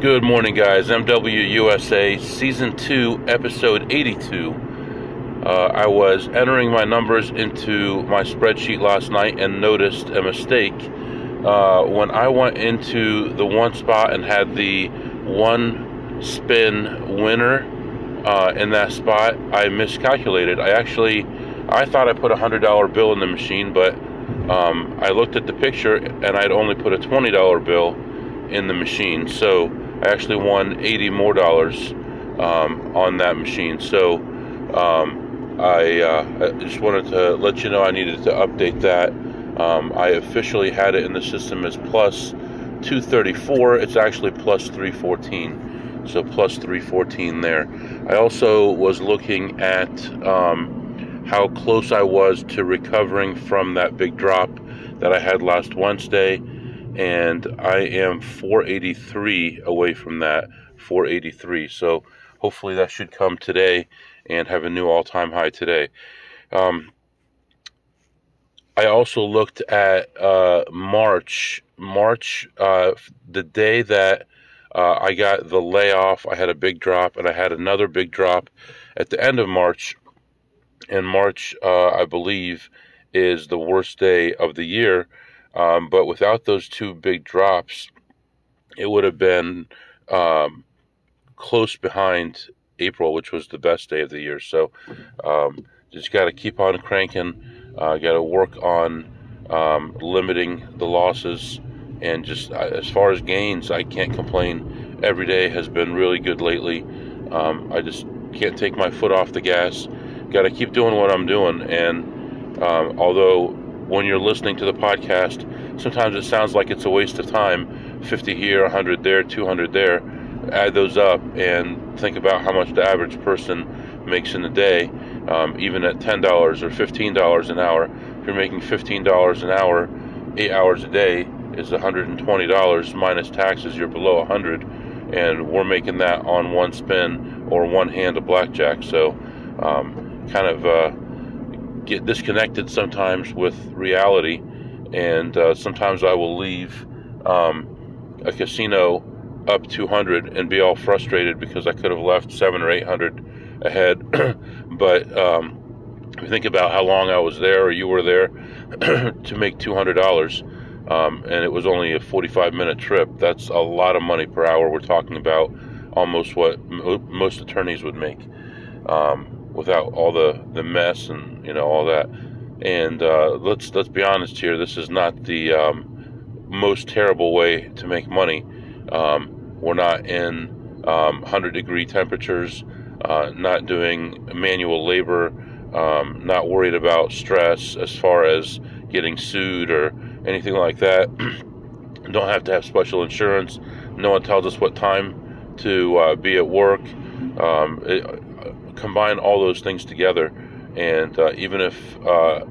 Good morning, guys. MWUSA Season 2, Episode 82. Uh, I was entering my numbers into my spreadsheet last night and noticed a mistake. Uh, when I went into the one spot and had the one spin winner uh, in that spot, I miscalculated. I actually, I thought I put a hundred dollar bill in the machine, but um, I looked at the picture and I'd only put a twenty dollar bill in the machine. So I actually won 80 more dollars um, on that machine. So um, I, uh, I, just wanted to let you know I needed to update that. Um, I officially had it in the system as plus 234. It's actually plus 314. So plus 314 there. I also was looking at um, how close I was to recovering from that big drop that I had last Wednesday and I am 483 away from that 483 so hopefully that should come today and have a new all-time high today. Um, I also looked at uh, March. March uh, the day that uh, I got the layoff I had a big drop and I had another big drop at the end of March. And March uh, I believe is the worst day of the year um, but without those two big drops, it would have been um, close behind April, which was the best day of the year. So um, just got to keep on cranking. Uh, got to work on um, limiting the losses. And just uh, as far as gains, I can't complain. Every day has been really good lately. Um, I just can't take my foot off the gas. Got to keep doing what I'm doing. And um, although when you're listening to the podcast, sometimes it sounds like it's a waste of time 50 here, 100 there, 200 there. Add those up and think about how much the average person makes in a day, um, even at $10 or $15 an hour. If you're making $15 an hour, eight hours a day is $120 minus taxes, you're below 100 and we're making that on one spin or one hand of blackjack. So, um, kind of uh, get disconnected sometimes with reality, and uh, sometimes I will leave um, a casino up 200 and be all frustrated because I could have left seven or 800 ahead. but um, think about how long I was there or you were there to make $200, um, and it was only a 45 minute trip, that's a lot of money per hour. We're talking about almost what most attorneys would make. Um, without all the, the mess and you know all that. And uh, let's let's be honest here. This is not the um, most terrible way to make money. Um, we're not in um, 100 degree temperatures. Uh, not doing manual labor. Um, not worried about stress as far as getting sued or anything like that. Don't have to have special insurance. No one tells us what time to uh, be at work. Um, it, combine all those things together, and uh, even if uh,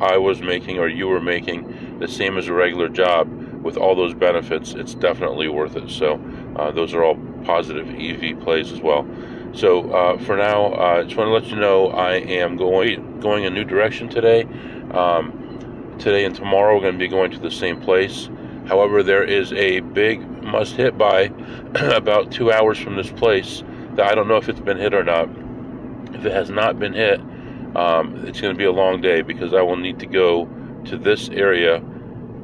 I was making or you were making the same as a regular job with all those benefits, it's definitely worth it. So uh, those are all positive EV plays as well. So uh, for now, I just want to let you know I am going going a new direction today. Um, today and tomorrow we're going to be going to the same place. However, there is a big must hit by about two hours from this place that I don't know if it's been hit or not. If it has not been hit, um, it's going to be a long day because I will need to go to this area,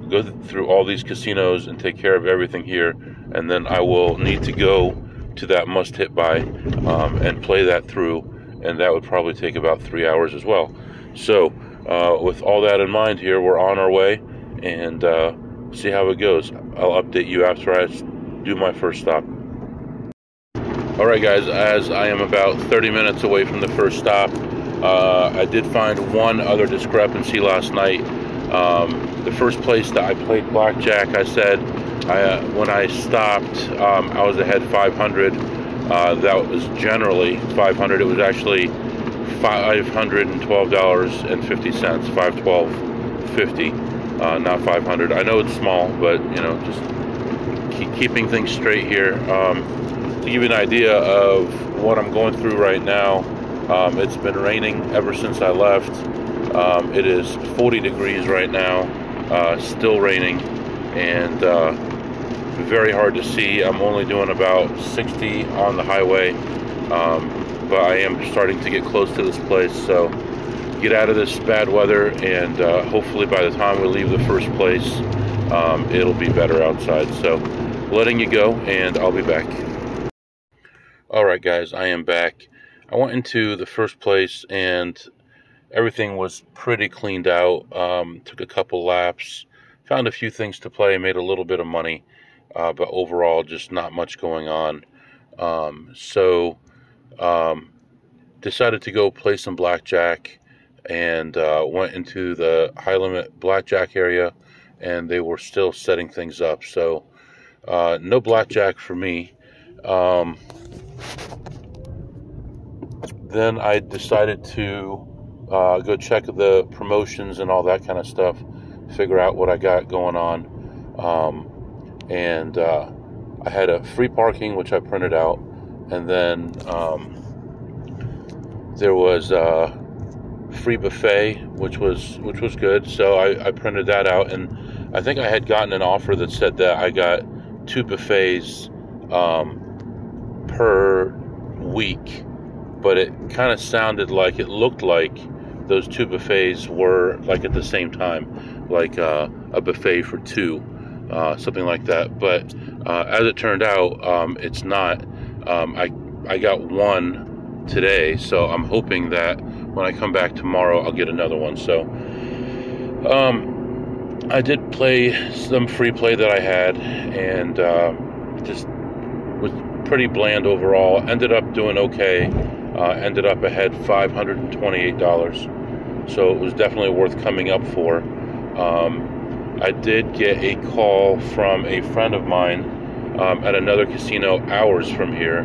go th- through all these casinos, and take care of everything here, and then I will need to go to that must hit by um, and play that through, and that would probably take about three hours as well. So, uh, with all that in mind, here we're on our way, and uh, see how it goes. I'll update you after I do my first stop. Alright guys, as I am about 30 minutes away from the first stop, uh, I did find one other discrepancy last night. Um, the first place that I played blackjack, I said I, uh, when I stopped, um, I was ahead 500. Uh, that was generally 500. It was actually $512.50, 512.50, uh, not 500. I know it's small, but you know, just keep keeping things straight here. Um, to give you an idea of what I'm going through right now, um, it's been raining ever since I left. Um, it is 40 degrees right now, uh, still raining, and uh, very hard to see. I'm only doing about 60 on the highway, um, but I am starting to get close to this place. So get out of this bad weather, and uh, hopefully by the time we leave the first place, um, it'll be better outside. So letting you go, and I'll be back. All right, guys, I am back. I went into the first place, and everything was pretty cleaned out. Um, took a couple laps, found a few things to play, made a little bit of money, uh, but overall, just not much going on. Um, so, um, decided to go play some blackjack and uh, went into the high limit blackjack area, and they were still setting things up. So, uh, no blackjack for me. Um, then I decided to uh, go check the promotions and all that kind of stuff, figure out what I got going on. Um, and uh, I had a free parking, which I printed out, and then um, there was a free buffet, which was which was good. So I, I printed that out, and I think I had gotten an offer that said that I got two buffets um, per week, but it kind of sounded like it looked like those two buffets were like at the same time, like uh, a buffet for two, uh, something like that. But uh, as it turned out, um, it's not. Um, I I got one today, so I'm hoping that when I come back tomorrow, I'll get another one. So, um, I did play some free play that I had, and uh, just was pretty bland overall. Ended up doing okay. Uh, ended up ahead $528. So it was definitely worth coming up for. Um, I did get a call from a friend of mine um, at another casino hours from here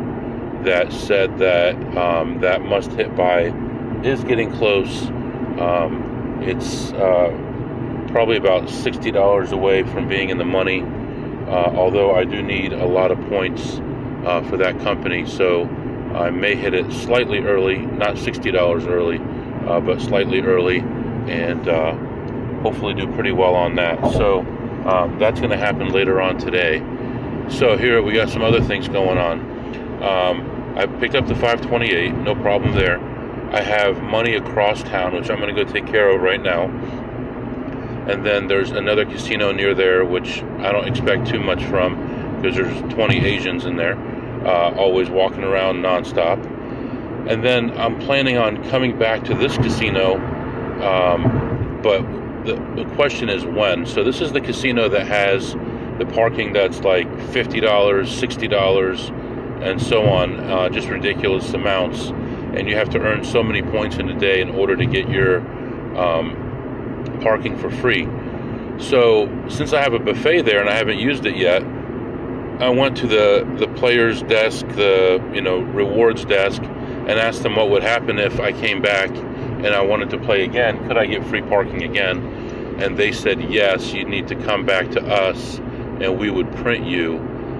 that said that um, that must hit by is getting close. Um, it's uh, probably about $60 away from being in the money, uh, although I do need a lot of points uh, for that company. So I may hit it slightly early, not $60 early, uh, but slightly early, and uh, hopefully do pretty well on that. So um, that's going to happen later on today. So here we got some other things going on. Um, I picked up the 528, no problem there. I have money across town, which I'm going to go take care of right now. And then there's another casino near there, which I don't expect too much from because there's 20 Asians in there uh, always walking around nonstop. And then I'm planning on coming back to this casino, um, but the, the question is when. So this is the casino that has the parking that's like $50, $60, and so on, uh, just ridiculous amounts. And you have to earn so many points in a day in order to get your um, parking for free. So since I have a buffet there and I haven't used it yet, I went to the the players desk, the you know rewards desk, and asked them what would happen if I came back and I wanted to play again. Could I get free parking again? And they said yes. You need to come back to us, and we would print you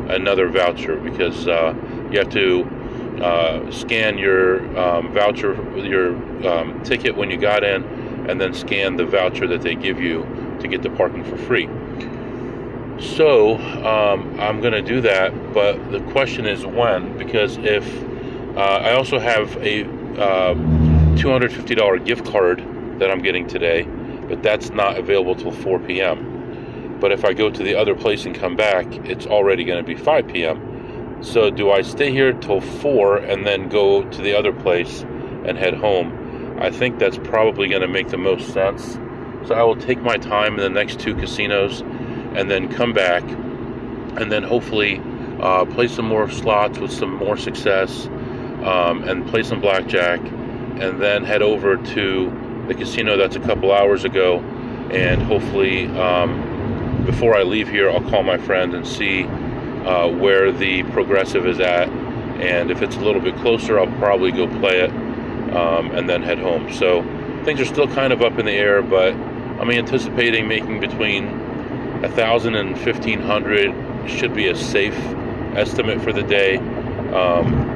another voucher because uh, you have to uh, scan your um, voucher, your um, ticket when you got in, and then scan the voucher that they give you to get the parking for free. So um, I'm going to do that, but the question is when, because if uh, I also have a uh, $250 gift card that I'm getting today, but that's not available till 4 p.m. But if I go to the other place and come back, it's already going to be 5 p.m. So do I stay here till 4 and then go to the other place and head home? I think that's probably going to make the most sense. So I will take my time in the next two casinos and then come back and then hopefully uh, play some more slots with some more success um, and play some blackjack and then head over to the casino that's a couple hours ago. And hopefully um, before I leave here I'll call my friend and see uh, where the progressive is at. And if it's a little bit closer I'll probably go play it um, and then head home. So things are still kind of up in the air but I'm anticipating making between a thousand and fifteen hundred should be a safe estimate for the day. Um,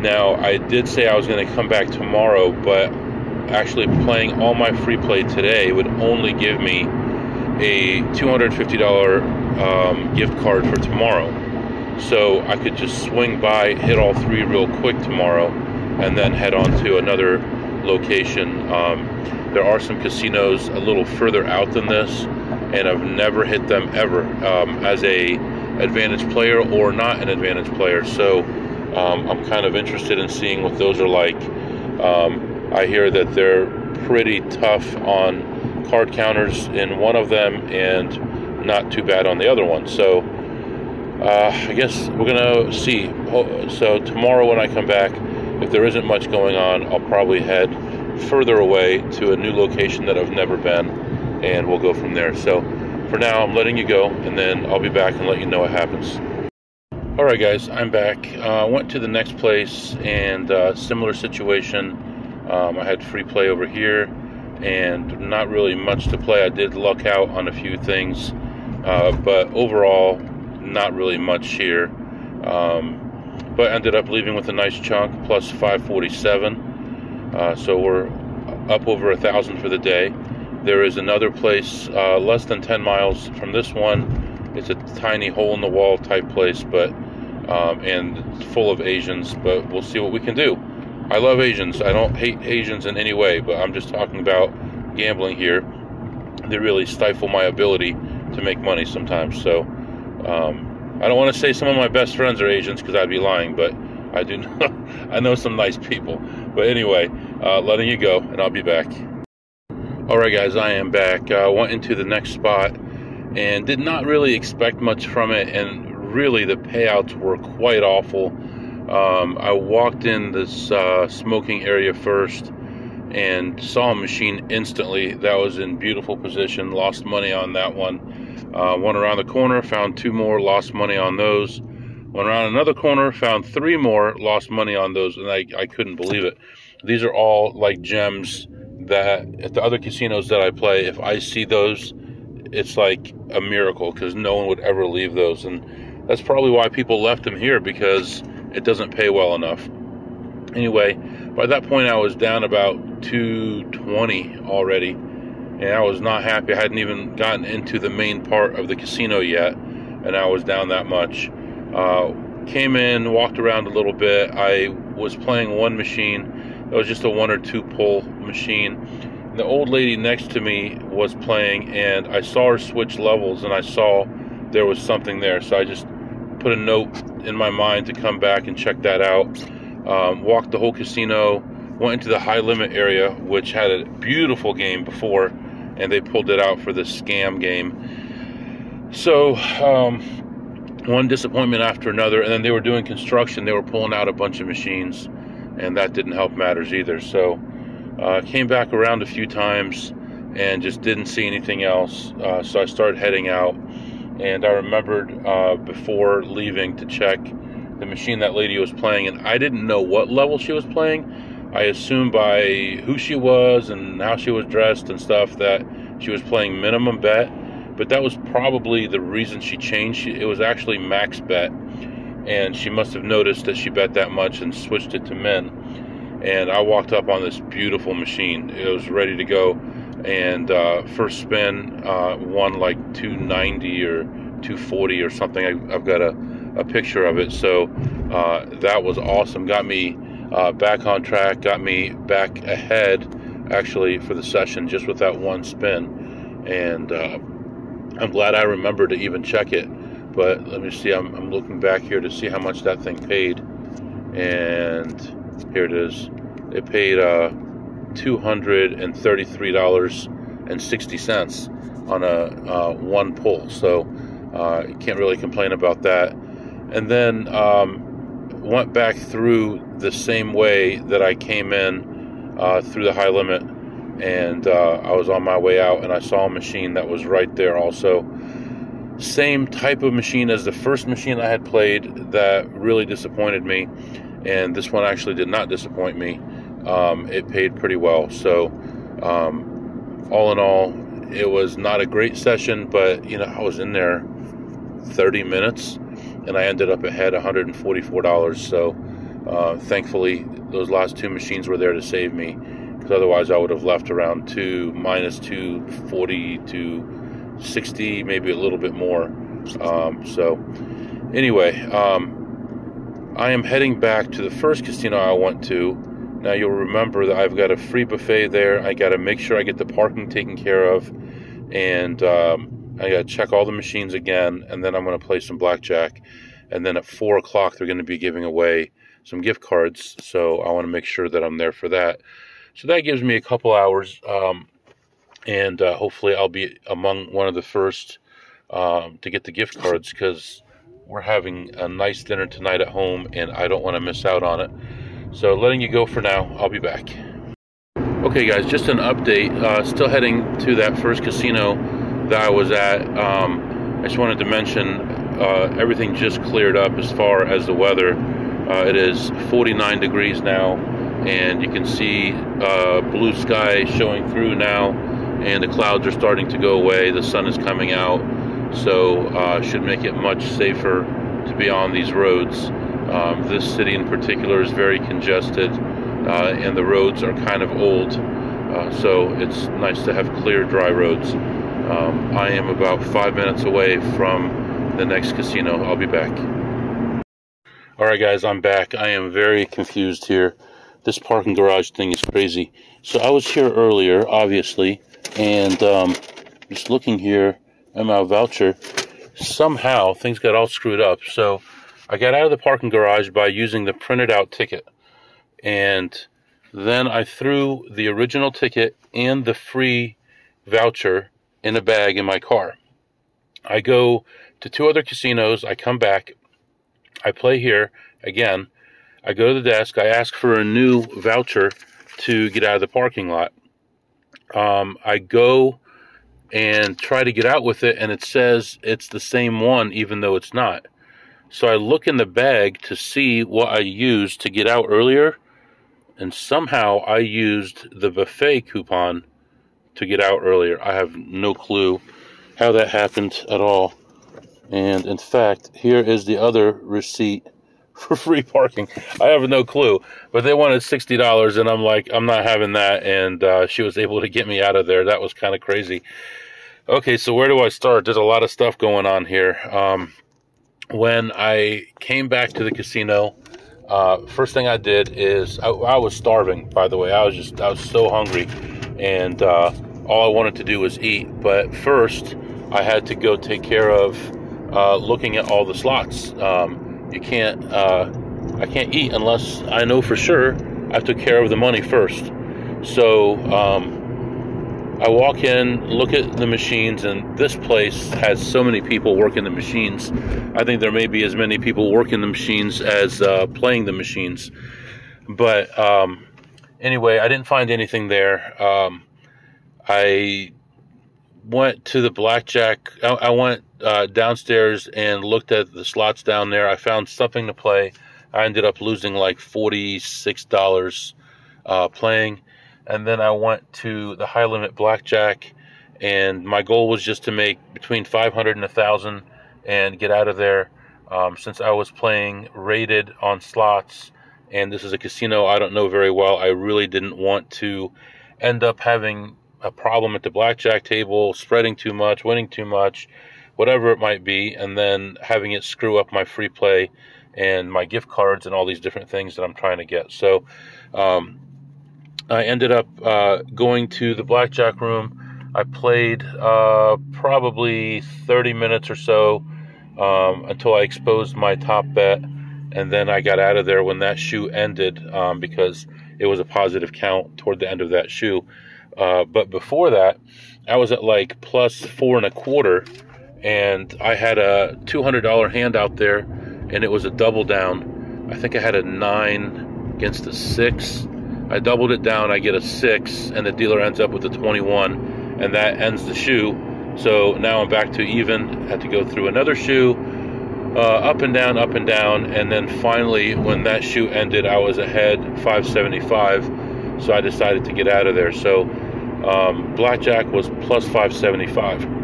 now, I did say I was going to come back tomorrow, but actually playing all my free play today would only give me a $250 um, gift card for tomorrow. So I could just swing by, hit all three real quick tomorrow, and then head on to another location. Um, there are some casinos a little further out than this, and I've never hit them ever um, as a advantage player or not an advantage player. So um, I'm kind of interested in seeing what those are like. Um, I hear that they're pretty tough on card counters in one of them and not too bad on the other one. So uh, I guess we're gonna see. So tomorrow when I come back, if there isn't much going on, I'll probably head further away to a new location that I've never been, and we'll go from there. So for now, I'm letting you go, and then I'll be back and let you know what happens. All right, guys, I'm back. I uh, went to the next place, and uh, similar situation. Um, I had free play over here, and not really much to play. I did luck out on a few things, uh, but overall, not really much here. Um, but ended up leaving with a nice chunk, plus 547. Uh, so we're up over a thousand for the day. There is another place uh, less than 10 miles from this one. It's a tiny hole in the wall type place, but um, and full of Asians. But we'll see what we can do. I love Asians. I don't hate Asians in any way, but I'm just talking about gambling here. They really stifle my ability to make money sometimes. So um, I don't want to say some of my best friends are Asians because I'd be lying, but I do. Know, I know some nice people. But anyway, uh, letting you go, and I'll be back. All right, guys, I am back. I uh, went into the next spot and did not really expect much from it, and really the payouts were quite awful. Um, I walked in this uh, smoking area first and saw a machine instantly that was in beautiful position. Lost money on that one. Uh, went around the corner, found two more, lost money on those. Went around another corner, found three more, lost money on those, and I, I couldn't believe it. These are all like gems that at the other casinos that I play, if I see those, it's like a miracle because no one would ever leave those. And that's probably why people left them here because it doesn't pay well enough. Anyway, by that point, I was down about 220 already, and I was not happy. I hadn't even gotten into the main part of the casino yet, and I was down that much. Uh, came in, walked around a little bit. I was playing one machine it was just a one or two pull machine. The old lady next to me was playing, and I saw her switch levels, and I saw there was something there. So I just put a note in my mind to come back and check that out. Um, walked the whole casino, went into the high limit area, which had a beautiful game before, and they pulled it out for the scam game. So, um, one disappointment after another, and then they were doing construction. They were pulling out a bunch of machines and that didn't help matters either. So uh, came back around a few times and just didn't see anything else. Uh, so I started heading out, and I remembered uh, before leaving to check the machine that lady was playing, and I didn't know what level she was playing. I assumed by who she was and how she was dressed and stuff that she was playing minimum bet, but that was probably the reason she changed. It was actually max bet and she must have noticed that she bet that much and switched it to men. And I walked up on this beautiful machine. It was ready to go, and uh, first spin uh, won like 290 or 240 or something. I, have got a, a picture of it. So uh, that was awesome. Got me uh, back on track. Got me back ahead actually for the session just with that one spin. And uh, I'm glad I remembered to even check it but let me see. I'm, I'm looking back here to see how much that thing paid, and here it is. It paid uh, two hundred and thirty-three dollars and sixty cents on a uh, one pull. So uh, you can't really complain about that. And then um, went back through the same way that I came in uh, through the high limit, and uh, I was on my way out, and I saw a machine that was right there also same type of machine as the first machine I had played that really disappointed me, and this one actually did not disappoint me. Um, it paid pretty well. So, um, all in all, it was not a great session, but you know, I was in there 30 minutes and I ended up ahead $144. So, uh, thankfully, those last two machines were there to save me because otherwise I would have left around two minus 240 to 60, maybe a little bit more. Um, so, anyway, um, I am heading back to the first casino I went to. Now, you'll remember that I've got a free buffet there. I got to make sure I get the parking taken care of, and um, I got to check all the machines again, and then I'm going to play some blackjack. And then at 4 o'clock, they're going to be giving away some gift cards, so I want to make sure that I'm there for that. So that gives me a couple hours, um, and uh, hopefully I'll be among one of the first um, to get the gift cards because we're having a nice dinner tonight at home, and I don't want to miss out on it. So letting you go for now. I'll be back. Okay, guys, just an update. Uh, still heading to that first casino that I was at. Um, I just wanted to mention uh, everything just cleared up as far as the weather. Uh, it is 49 degrees now, and you can see uh, blue sky showing through now, and the clouds are starting to go away. The sun is coming out, so uh, should make it much safer to be on these roads. Um, this city in particular is very congested, uh, and the roads are kind of old, uh, so it's nice to have clear, dry roads. Um, I am about five minutes away from the next casino. I'll be back. All right, guys, I'm back. I am very confused here. This parking garage thing is crazy. So I was here earlier, obviously, and um, just looking here at my voucher. Somehow things got all screwed up. So I got out of the parking garage by using the printed out ticket, and then I threw the original ticket and the free voucher in a bag in my car. I go to two other casinos. I come back I play here again. I go to the desk. I ask for a new voucher to get out of the parking lot. Um, I go and try to get out with it, and it says it's the same one, even though it's not. So I look in the bag to see what I used to get out earlier, and somehow I used the buffet coupon to get out earlier. I have no clue how that happened at all. And in fact, here is the other receipt for free parking. I have no clue, but they wanted sixty dollars, and I'm like, I'm not having that. And uh, she was able to get me out of there. That was kind of crazy. Okay, so where do I start? There's a lot of stuff going on here. Um, when I came back to the casino, uh, first thing I did is I, I, was starving. By the way, I was just I was so hungry, and uh, all I wanted to do was eat. But first, I had to go take care of uh, looking at all the slots. Um, you can't, uh, I can't eat unless I know for sure I took care of the money first. So um, I walk in, look at the machines, and this place has so many people working the machines. I think there may be as many people working the machines as uh, playing the machines. But um, anyway, I didn't find anything there. Um, I went to the blackjack. I, I went uh, downstairs and looked at the slots down there. I found something to play. I ended up losing like forty-six dollars uh, playing, and then I went to the high limit blackjack, and my goal was just to make between five hundred and a thousand and get out of there. Um, since I was playing rated on slots, and this is a casino I don't know very well, I really didn't want to end up having a problem at the blackjack table, spreading too much, winning too much, whatever it might be, and then having it screw up my free play and my gift cards and all these different things that I'm trying to get. So um, I ended up uh, going to the blackjack room. I played uh, probably 30 minutes or so um, until I exposed my top bet, and then I got out of there when that shoe ended um, because it was a positive count toward the end of that shoe. Uh, but before that, I was at like plus four and a quarter, and I had a $200 hand out there, and it was a double down. I think I had a nine against a six. I doubled it down, I get a six, and the dealer ends up with a 21, and that ends the shoe. So now I'm back to even. Had to go through another shoe, uh, up and down, up and down, and then finally, when that shoe ended, I was ahead 575. So I decided to get out of there. So um, blackjack was plus 575.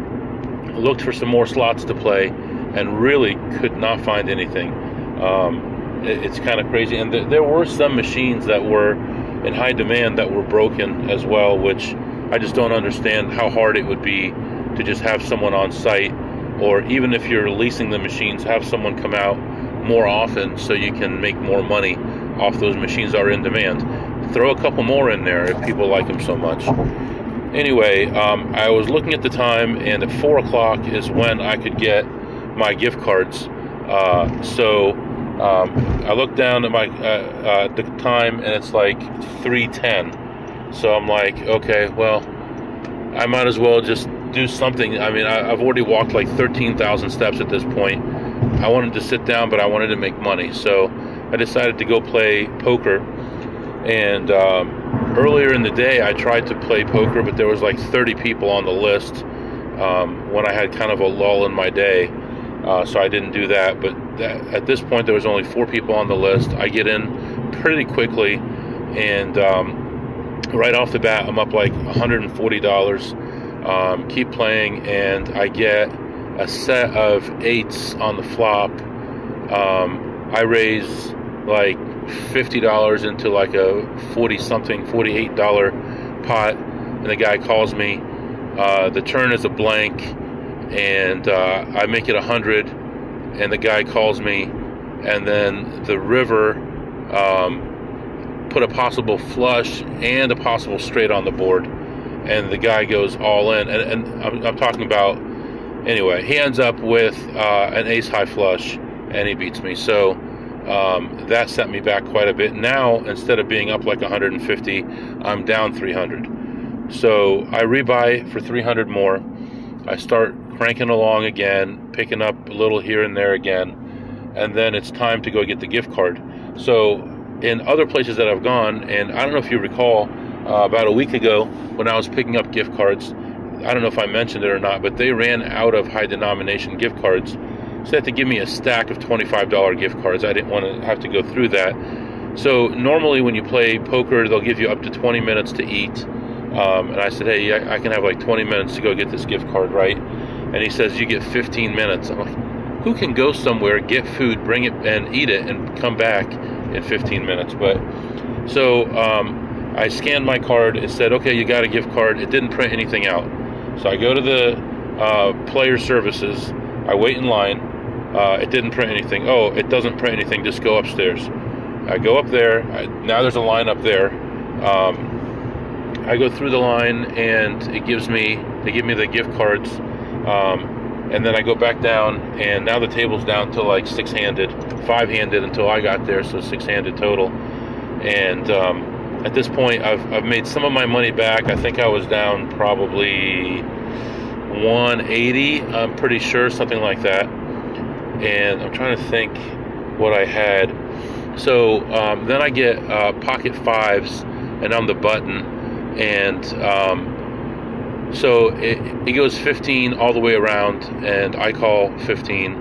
Looked for some more slots to play and really could not find anything. Um, it, it's kind of crazy. And th- there were some machines that were in high demand that were broken as well, which I just don't understand how hard it would be to just have someone on site or even if you're leasing the machines, have someone come out more often so you can make more money off those machines that are in demand. Throw a couple more in there if people like them so much. Anyway, um, I was looking at the time, and at four o'clock is when I could get my gift cards. Uh, so um, I looked down at my uh, uh, the time, and it's like three ten. So I'm like, okay, well, I might as well just do something. I mean, I, have already walked like 13,000 steps at this point. I wanted to sit down, but I wanted to make money. So I decided to go play poker. And um, earlier in the day, I tried to play poker, but there was like 30 people on the list um, when I had kind of a lull in my day. Uh, so I didn't do that. But that, at this point, there was only four people on the list. I get in pretty quickly, and um, right off the bat, I'm up like $140 um, keep playing, and I get a set of eights on the flop. Um, I raise like fifty dollars into like a forty something, forty eight dollar pot, and the guy calls me. Uh, the turn is a blank, and uh, I make it a hundred, and the guy calls me, and then the river um, put a possible flush and a possible straight on the board and the guy goes all in. And, and I'm, I'm, talking about, anyway, he ends up with uh, an ace high flush and he beats me. So um, that sent me back quite a bit. Now, instead of being up like 150, I'm down 300. So I rebuy for 300 more. I start cranking along again, picking up a little here and there again, and then it's time to go get the gift card. So in other places that I've gone, and I don't know if you recall, uh, about a week ago when I was picking up gift cards. I don't know if I mentioned it or not, but they ran out of high denomination gift cards. So they had to give me a stack of $25 gift cards. I didn't want to have to go through that. So normally when you play poker, they'll give you up to 20 minutes to eat. Um, and I said, hey, I, I can have like 20 minutes to go get this gift card, right? And he says, you get 15 minutes. I'm like, who can go somewhere, get food, bring it, and eat it, and come back in 15 minutes? But so um, I scanned my card. It said, okay, you got a gift card. It didn't print anything out. So I go to the uh, player services. I wait in line. Uh, it didn't print anything. Oh, it doesn't print anything. Just go upstairs. I go up there. I, now there's a line up there. Um, I go through the line and it gives me, they give me the gift cards. Um, and then I go back down and now the table's down to like six handed, five handed until I got there. So six handed total. And, um, at this point, I've, I've made some of my money back. I think I was down probably 180, I'm pretty sure, something like that. And I'm trying to think what I had. So um, then I get uh, pocket fives, and I'm the button, and um, so it, it goes 15 all the way around, and I call 15,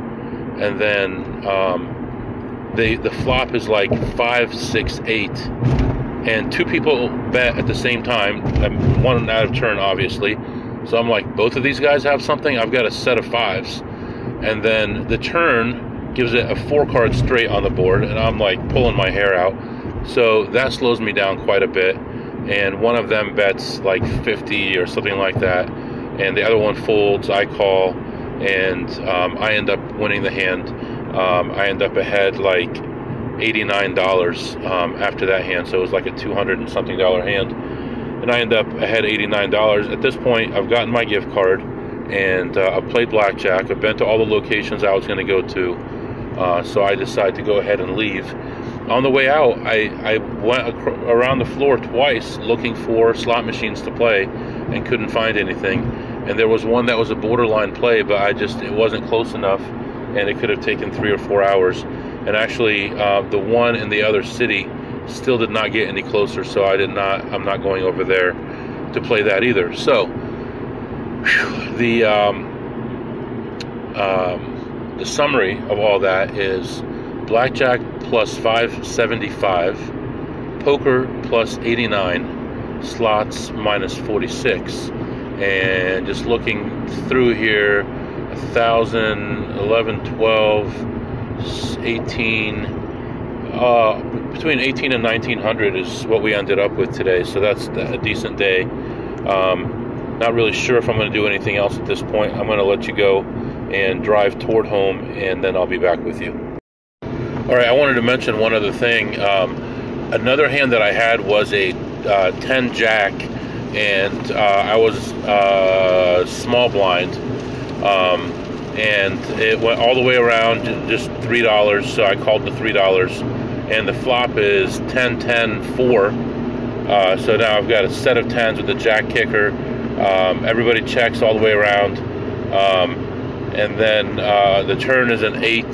and then um, the the flop is like five, six, eight and two people bet at the same time, one out of turn, obviously. So I'm like, both of these guys have something. I've got a set of fives, and then the turn gives it a four card straight on the board, and I'm like pulling my hair out. So that slows me down quite a bit. And one of them bets like 50 or something like that, and the other one folds. I call, and um, I end up winning the hand. Um, I end up ahead like $89 um, after that hand. So it was like a 200 and something dollar hand. And I end up ahead $89. At this point, I've gotten my gift card and uh, I've played blackjack. I've been to all the locations I was going to go to. Uh, so I decided to go ahead and leave. On the way out, I, I went around the floor twice looking for slot machines to play and couldn't find anything. And there was one that was a borderline play, but I just, it wasn't close enough and it could have taken three or four hours and actually uh, the one in the other city still did not get any closer so i did not i'm not going over there to play that either so the um, um, the summary of all that is blackjack plus 575 poker plus 89 slots minus 46 and just looking through here 1000 11 12 18 uh, between 18 and 1900 is what we ended up with today. So that's a decent day. Um, not really sure if i'm going to do anything else at this point i'm going to let you go and drive toward home, and then I'll be back with you. All right, I wanted to mention one other thing. Um, another hand that I had was a uh, 10 jack, and uh, I was uh, small blind. Um, and it went all the way around just three dollars so i called the three dollars and the flop is 10 10 4 uh, so now i've got a set of tens with the jack kicker um, everybody checks all the way around. Um, and then uh, the turn is an eight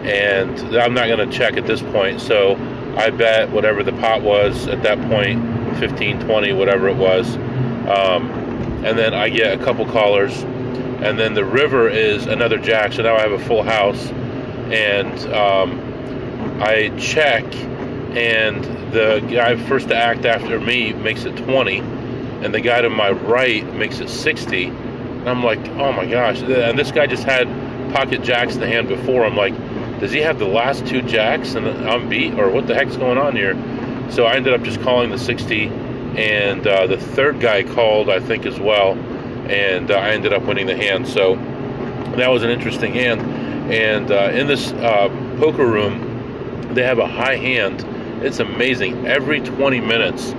and i'm not going to check at this point so i bet whatever the pot was at that point 15 20 whatever it was. Um, and then i get a couple callers. And then the river is another jack. So now I have a full house, and um, I check, and the guy first to act after me makes it 20, and the guy to my right makes it 60. And I'm like, oh my gosh! And this guy just had pocket jacks in the hand before. I'm like, does he have the last two jacks and I'm beat, or what the heck's going on here? So I ended up just calling the 60, and uh, the third guy called, I think, as well and uh, I ended up winning the hand. So that was an interesting hand. And uh, in this uh, poker room, they have a high hand. It's amazing. Every 20 minutes,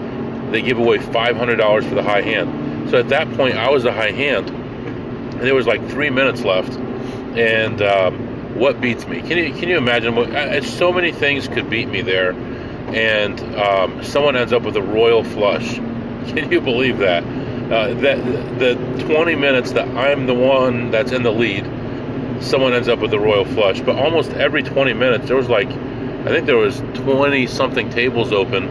they give away $500 for the high hand. So at that point, I was the high hand. And there was like three minutes left. And um, what beats me? Can you can you imagine? What, so many things could beat me there, and um, someone ends up with a royal flush. Can you believe that? uh, that the 20 minutes that I'm the one that's in the lead, someone ends up with a royal flush. But almost every 20 minutes, there was like, I think there was 20 something tables open.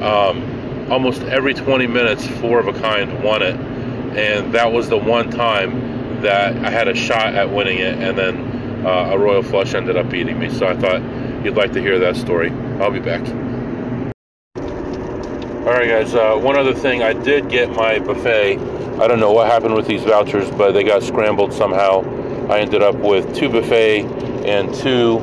Um, almost every 20 minutes, four of a kind won it, and that was the one time that I had a shot at winning it, and then uh, a royal flush ended up beating me. So I thought you'd like to hear that story. I'll be back. All right, guys. Uh, one other thing, I did get my buffet. I don't know what happened with these vouchers, but they got scrambled somehow. I ended up with two buffet and two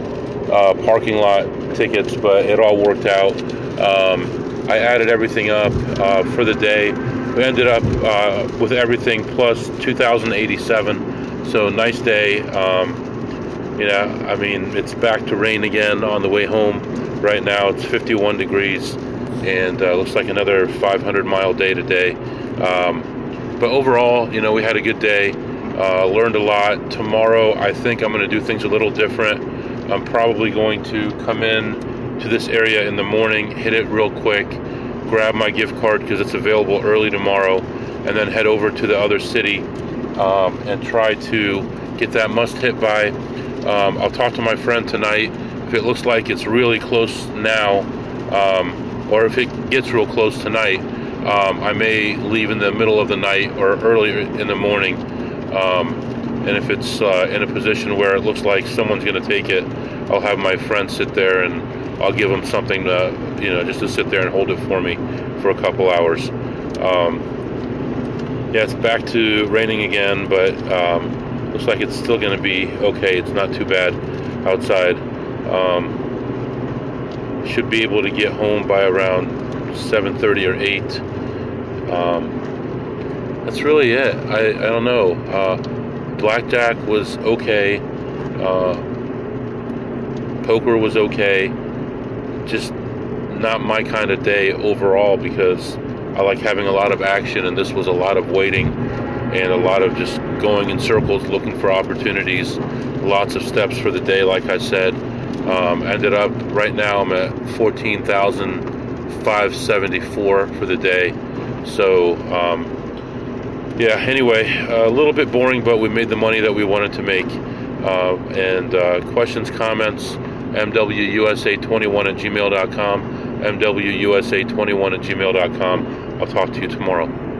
uh, parking lot tickets, but it all worked out. Um, I added everything up uh, for the day. We ended up uh, with everything plus 2,087. So nice day. Um, you know, I mean, it's back to rain again on the way home. Right now, it's 51 degrees and uh, looks like another 500 mile day today. Um, but overall, you know, we had a good day. Uh, learned a lot. Tomorrow, I think I'm going to do things a little different. I'm probably going to come in to this area in the morning, hit it real quick, grab my gift card because it's available early tomorrow, and then head over to the other city um, and try to get that must hit by. Um, I'll talk to my friend tonight. If it looks like it's really close now, um, or if it gets real close tonight, um, I may leave in the middle of the night or earlier in the morning. Um, and if it's uh, in a position where it looks like someone's going to take it, I'll have my friend sit there and I'll give them something to, you know, just to sit there and hold it for me for a couple hours. Um, yeah, it's back to raining again, but um, looks like it's still going to be okay. It's not too bad outside. Um, should be able to get home by around 7:30 or 8. Um, that's really it. I, I don't know. Uh, blackjack was okay. Uh, poker was okay. Just not my kind of day overall because I like having a lot of action, and this was a lot of waiting and a lot of just going in circles looking for opportunities. Lots of steps for the day, like I said. Um, ended up right now I'm at 14,574 for the day. So um, yeah. Anyway, a little bit boring, but we made the money that we wanted to make. Uh, and uh, questions, comments, mwusa21 at gmail.com, mwusa21 at gmail.com. I'll talk to you tomorrow.